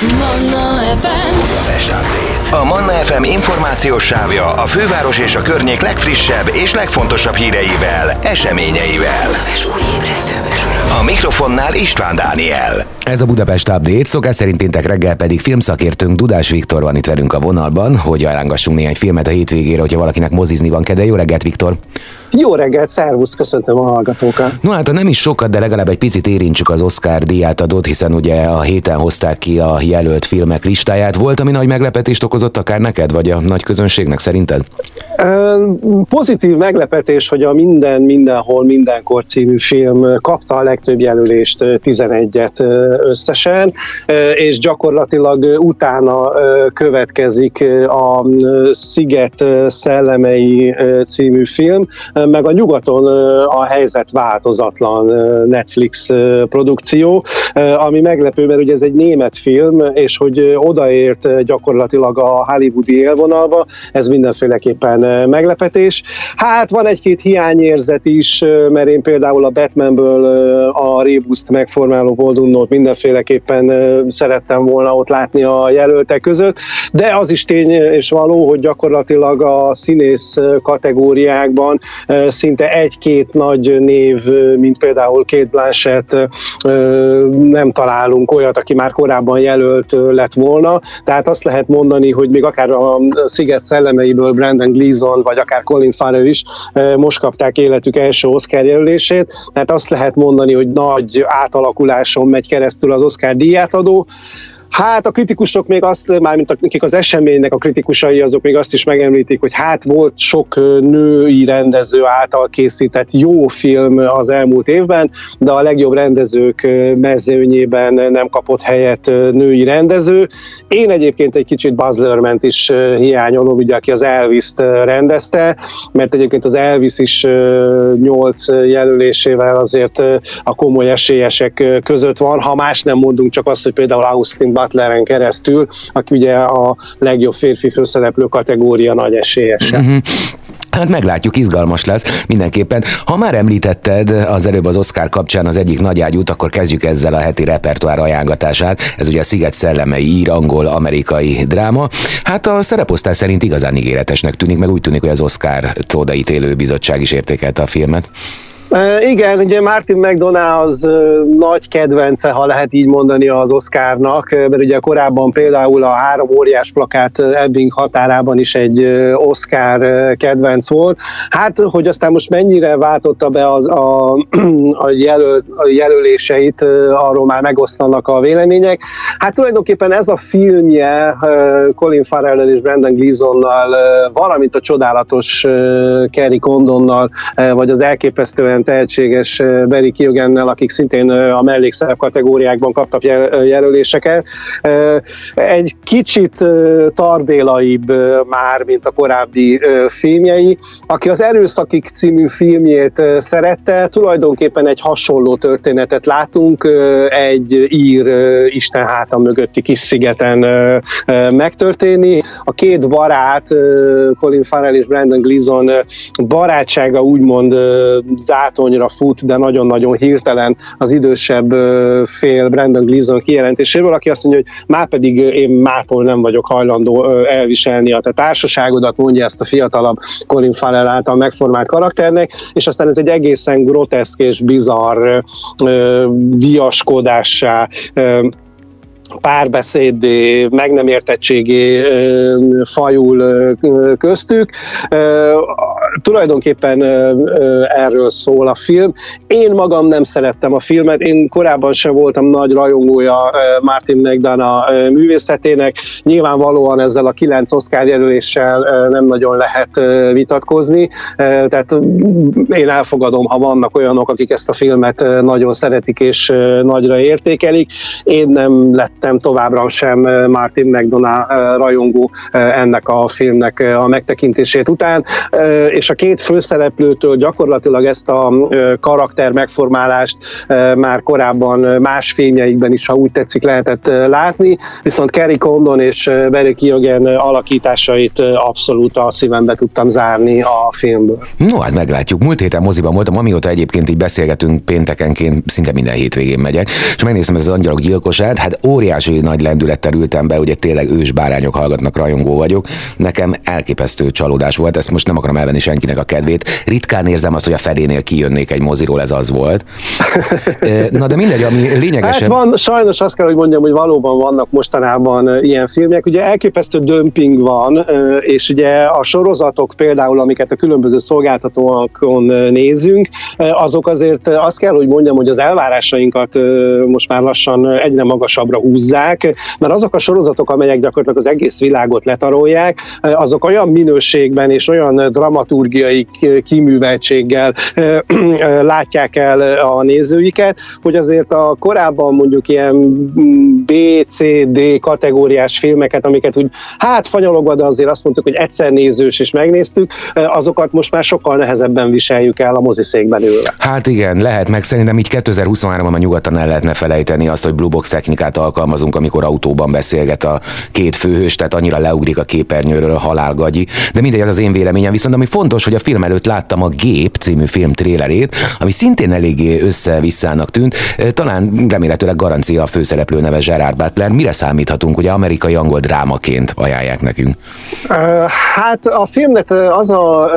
Manna FM A Manna FM információs sávja a főváros és a környék legfrissebb és legfontosabb híreivel, eseményeivel. A mikrofonnál István Dániel. Ez a Budapest Update, szokás szerint péntek reggel pedig filmszakértőnk Dudás Viktor van itt velünk a vonalban, hogy ajánlgassunk néhány filmet a hétvégére, hogyha valakinek mozizni van kedve. Jó reggelt, Viktor! Jó reggelt, szervusz, köszöntöm a hallgatókat. No hát, nem is sokat, de legalább egy picit érintsük az Oscar díjátadót, hiszen ugye a héten hozták ki a jelölt filmek listáját. Volt, ami nagy meglepetést okozott akár neked, vagy a nagy közönségnek szerinted? Pozitív meglepetés, hogy a Minden, Mindenhol, Mindenkor című film kapta a legtöbb jelölést, 11-et összesen, és gyakorlatilag utána következik a Sziget szellemei című film, meg a nyugaton a helyzet változatlan Netflix produkció, ami meglepő, mert ugye ez egy német film, és hogy odaért gyakorlatilag a hollywoodi élvonalba, ez mindenféleképpen meglepetés. Hát van egy-két hiányérzet is, mert én például a Batmanből a Rebuszt megformáló Voldumnót mindenféleképpen szerettem volna ott látni a jelöltek között, de az is tény és való, hogy gyakorlatilag a színész kategóriákban szinte egy-két nagy név, mint például két Blanchett, nem találunk olyat, aki már korábban jelölt lett volna. Tehát azt lehet mondani, hogy még akár a Sziget szellemeiből Brandon Gleason, vagy akár Colin Farrell is most kapták életük első Oscar jelölését. Tehát azt lehet mondani, hogy nagy átalakuláson megy keresztül az Oscar díjátadó. Hát a kritikusok még azt, mármint akik az eseménynek a kritikusai, azok még azt is megemlítik, hogy hát volt sok női rendező által készített jó film az elmúlt évben, de a legjobb rendezők mezőnyében nem kapott helyet női rendező. Én egyébként egy kicsit Buzz Lerment is hiányolom, ugye, aki az Elvis-t rendezte, mert egyébként az Elvis is nyolc jelölésével azért a komoly esélyesek között van, ha más nem mondunk, csak azt, hogy például Austin Butleren keresztül, aki ugye a legjobb férfi főszereplő kategória nagy esélyese. Uh-huh. Hát meglátjuk, izgalmas lesz mindenképpen. Ha már említetted az előbb az Oscar kapcsán az egyik nagy ágyút, akkor kezdjük ezzel a heti repertoár ajánlatását. Ez ugye a Sziget szellemei ír, angol, amerikai dráma. Hát a szereposztás szerint igazán ígéretesnek tűnik, meg úgy tűnik, hogy az Oscar odaítélő bizottság is értékelte a filmet. Igen, ugye Martin McDonough az nagy kedvence, ha lehet így mondani az Oscarnak, mert ugye korábban például a három óriás plakát Ebbing határában is egy Oscar kedvenc volt. Hát, hogy aztán most mennyire váltotta be az, a, a, jelöl, a jelöléseit, arról már megosztanak a vélemények. Hát tulajdonképpen ez a filmje Colin farrell és Brandon Gleesonnal, valamint a csodálatos Kerry Condonnal, vagy az elképesztően ilyen tehetséges Barry Kiogennel, akik szintén a mellékszerep kategóriákban kaptak jelöléseket. Egy kicsit tarbélaibb már, mint a korábbi filmjei. Aki az Erőszakik című filmjét szerette, tulajdonképpen egy hasonló történetet látunk, egy ír Isten háta mögötti kis szigeten megtörténni. A két barát, Colin Farrell és Brandon Gleeson barátsága úgymond zárt látonyra fut, de nagyon-nagyon hirtelen az idősebb fél Brandon Gleason kijelentéséből, aki azt mondja, hogy már pedig én mától nem vagyok hajlandó elviselni a te társaságodat, mondja ezt a fiatalabb Colin Farrell által megformált karakternek, és aztán ez egy egészen groteszk és bizarr viaskodássá párbeszédé, meg nem értettségé fajul köztük. Tulajdonképpen erről szól a film. Én magam nem szerettem a filmet, én korábban sem voltam nagy rajongója Martin McDonough művészetének. Nyilvánvalóan ezzel a kilenc Oscar jelöléssel nem nagyon lehet vitatkozni, tehát én elfogadom, ha vannak olyanok, akik ezt a filmet nagyon szeretik és nagyra értékelik. Én nem lett lettem továbbra sem Martin McDonough rajongó ennek a filmnek a megtekintését után, és a két főszereplőtől gyakorlatilag ezt a karakter megformálást már korábban más filmjeikben is, ha úgy tetszik, lehetett látni, viszont Kerry Condon és Barry Keoghan alakításait abszolút a szívembe tudtam zárni a filmből. No, hát meglátjuk. Múlt héten moziban voltam, amióta egyébként így beszélgetünk péntekenként, szinte minden hétvégén megyek, és megnéztem ez az angyalok gyilkosát, hát óriási nagy lendülettel ültem be, ugye tényleg ősbárányok hallgatnak, rajongó vagyok. Nekem elképesztő csalódás volt, ezt most nem akarom elvenni senkinek a kedvét. Ritkán érzem azt, hogy a fedénél kijönnék egy moziról, ez az volt. Na de mindegy, ami lényegesebb. Hát van, sajnos azt kell, hogy mondjam, hogy valóban vannak mostanában ilyen filmek. Ugye elképesztő dömping van, és ugye a sorozatok például, amiket a különböző szolgáltatókon nézünk, azok azért azt kell, hogy mondjam, hogy az elvárásainkat most már lassan egyre magasabbra húzzák, mert azok a sorozatok, amelyek gyakorlatilag az egész világot letarolják, azok olyan minőségben és olyan dramaturgiai kiműveltséggel látják el a nézőiket, hogy azért a korábban mondjuk ilyen B, C, D kategóriás filmeket, amiket úgy hát fanyalogva, de azért azt mondtuk, hogy egyszer nézős és megnéztük, azokat most már sokkal nehezebben viseljük el a moziszékben ülve. Hát igen, lehet, meg szerintem így 2023-ban nyugodtan el lehetne felejteni azt, hogy Blue Box technikát alkalmazunk, amikor autóban beszélget a két főhős, tehát annyira leugrik a képernyőről a halálgagyi. De mindegy, ez az én véleményem. Viszont ami fontos, hogy a film előtt láttam a Gép című film trélerét, ami szintén eléggé össze-visszának tűnt. Talán remélhetőleg garancia a főszereplő neve Gerard Butler. Mire számíthatunk, hogy amerikai angol drámaként ajánlják nekünk? Hát a filmnek az a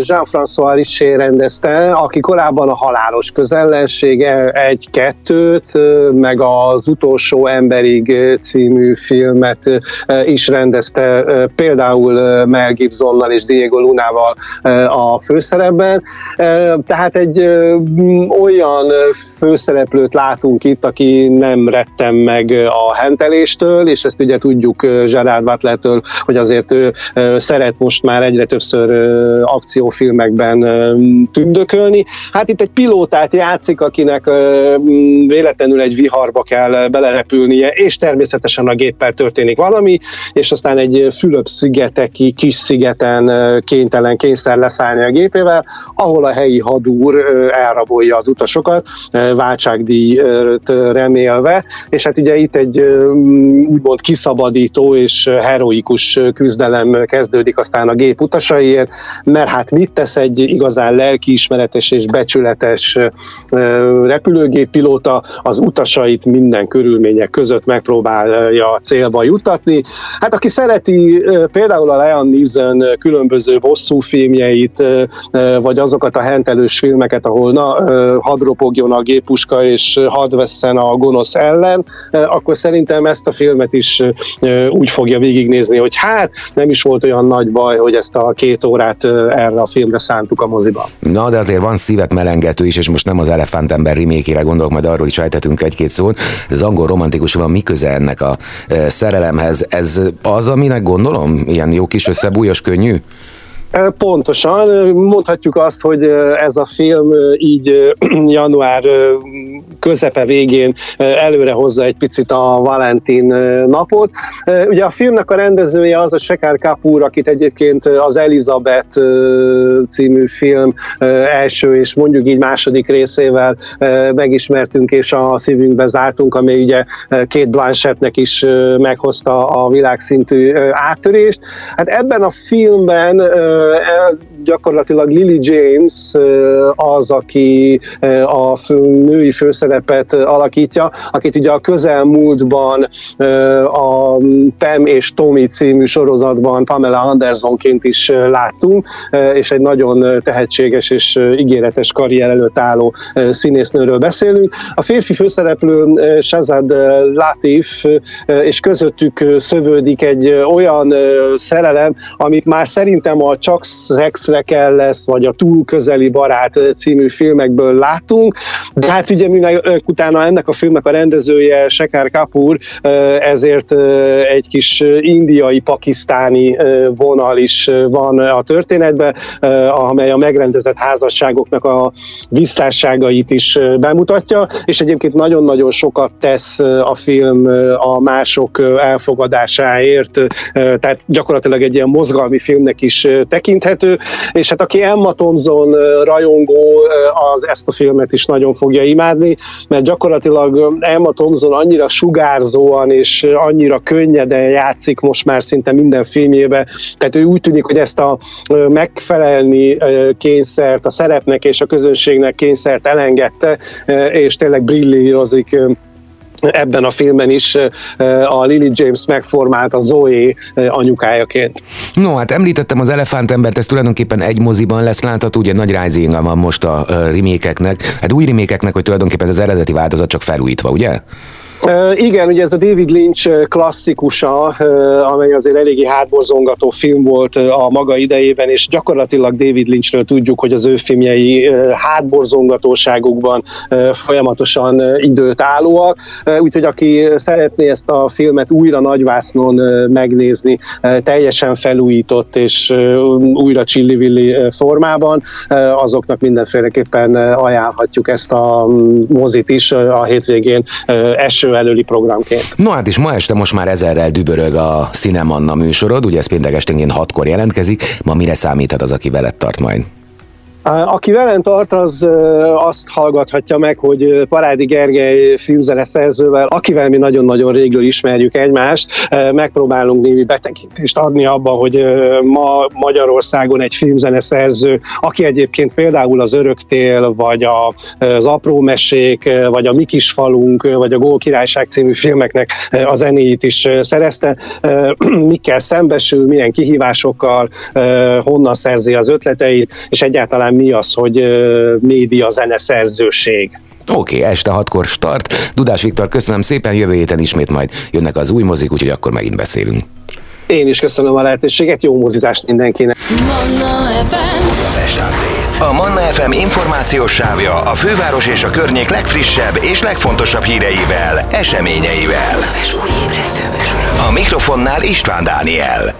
Jean-François Richer rendezte, aki korábban a halálos közellenség egy-kettőt, meg az utolsó emberig című filmet is rendezte, például Mel Gibsonnal és Diego Lunával a főszerepben. Tehát egy olyan főszereplőt látunk itt, aki nem rettem meg a henteléstől, és ezt ugye tudjuk Gerard Butlertől, hogy azért ő szeret most már egyre többször akciófilmekben tündökölni. Hát itt egy pilótát játszik, akinek véletlenül egy viharba kell belerepülnie, és természetesen a géppel történik valami, és aztán egy Fülöp-szigeteki kis szigeten kénytelen kényszer leszállni a gépével, ahol a helyi hadúr elrabolja az utasokat, váltságdíjt remélve, és hát ugye itt egy úgymond kiszabadító és heroikus küzdelem kezdődik aztán a gép utasaiért, mert hát mit tesz egy igazán lelkiismeretes és becsületes repülőgép pilóta, az utasait minden körülmények között megpróbálja célba jutatni. Hát aki szereti például a Leon Neeson különböző bosszú filmjeit, vagy azokat a hentelős filmeket, ahol na, hadropogjon a gépuska és hadd vesszen a gonosz ellen, akkor szerintem ezt a filmet is úgy fogja végignézni, hogy hát nem is volt olyan nagy baj, hogy ezt a két órát erre a filmre szántuk a moziban. Na, de azért van szívet melengető is, és most nem az Elefántember remake gondolok, majd arról is ejtetünk egy-két szót. Az angol romantikus van mi köze ennek a szerelemhez? Ez az, aminek gondolom? Ilyen jó kis összebújos könnyű? Pontosan, mondhatjuk azt, hogy ez a film így január közepe végén előre hozza egy picit a Valentin napot. Ugye a filmnek a rendezője az a Sekár Kapur, akit egyébként az Elizabeth című film első és mondjuk így második részével megismertünk és a szívünkbe zártunk, ami ugye két Blanchettnek is meghozta a világszintű áttörést. Hát ebben a filmben gyakorlatilag Lily James az, aki a női főszerepet alakítja, akit ugye a közelmúltban a Pam és Tommy című sorozatban Pamela Andersonként is láttunk, és egy nagyon tehetséges és ígéretes karrier előtt álló színésznőről beszélünk. A férfi főszereplő Shazad Latif, és közöttük szövődik egy olyan szerelem, amit már szerintem a Csak szexre kell lesz, vagy a Túl közeli barát című filmekből látunk, de hát ugye minek utána ennek a filmnek a rendezője Sekár Kapur, ezért egy kis indiai, pakisztáni vonal is van a történetben, amely a megrendezett házasságoknak a visszásságait is bemutatja, és egyébként nagyon-nagyon sokat tesz a film a mások elfogadásáért, tehát gyakorlatilag egy ilyen mozgalmi filmnek is tekinthető, és hát aki Emma Thompson rajongó, az ezt a filmet is nagyon fogja imádni, mert gyakorlatilag Emma Thompson annyira sugárzóan és annyira könnyeden játszik most már szinte minden filmjébe, tehát ő úgy tűnik, hogy ezt a megfelelni kényszert a szerepnek és a közönségnek kényszert elengedte, és tényleg brillírozik ebben a filmben is a Lily James megformált a Zoe anyukájaként. No, hát említettem az Elefántembert, ez tulajdonképpen egy moziban lesz látható, ugye nagy rising van most a remékeknek, hát új remékeknek, hogy tulajdonképpen ez az eredeti változat csak felújítva, ugye? Igen, ugye ez a David Lynch klasszikusa, amely azért eléggé hátborzongató film volt a maga idejében, és gyakorlatilag David Lynchről tudjuk, hogy az ő filmjei hátborzongatóságukban folyamatosan időt állóak, úgyhogy aki szeretné ezt a filmet újra nagyvásznon megnézni, teljesen felújított és újra csillivilli formában, azoknak mindenféleképpen ajánlhatjuk ezt a mozit is a hétvégén eső előli programként. No hát is ma este most már ezerrel dübörög a Cinemanna műsorod, ugye ez péntek esténként hatkor jelentkezik, ma mire számíthat az, aki veled tart majd? Aki velem tart, az azt hallgathatja meg, hogy Parádi Gergely filmzene szerzővel, akivel mi nagyon-nagyon régről ismerjük egymást, megpróbálunk némi betekintést adni abba, hogy ma Magyarországon egy filmzene szerző, aki egyébként például az Öröktél, vagy az Apró Mesék, vagy a Mi kis falunk, vagy a Gól Királyság című filmeknek a zenéit is szerezte, mikkel szembesül, milyen kihívásokkal, honnan szerzi az ötleteit, és egyáltalán mi az, hogy média zene szerzőség. Oké, okay, este hatkor start. Dudás Viktor, köszönöm szépen, jövő héten ismét majd jönnek az új mozik, úgyhogy akkor megint beszélünk. Én is köszönöm a lehetőséget, jó mozizást mindenkinek. A Manna FM információs sávja a főváros és a környék legfrissebb és legfontosabb híreivel, eseményeivel. A mikrofonnál István Dániel.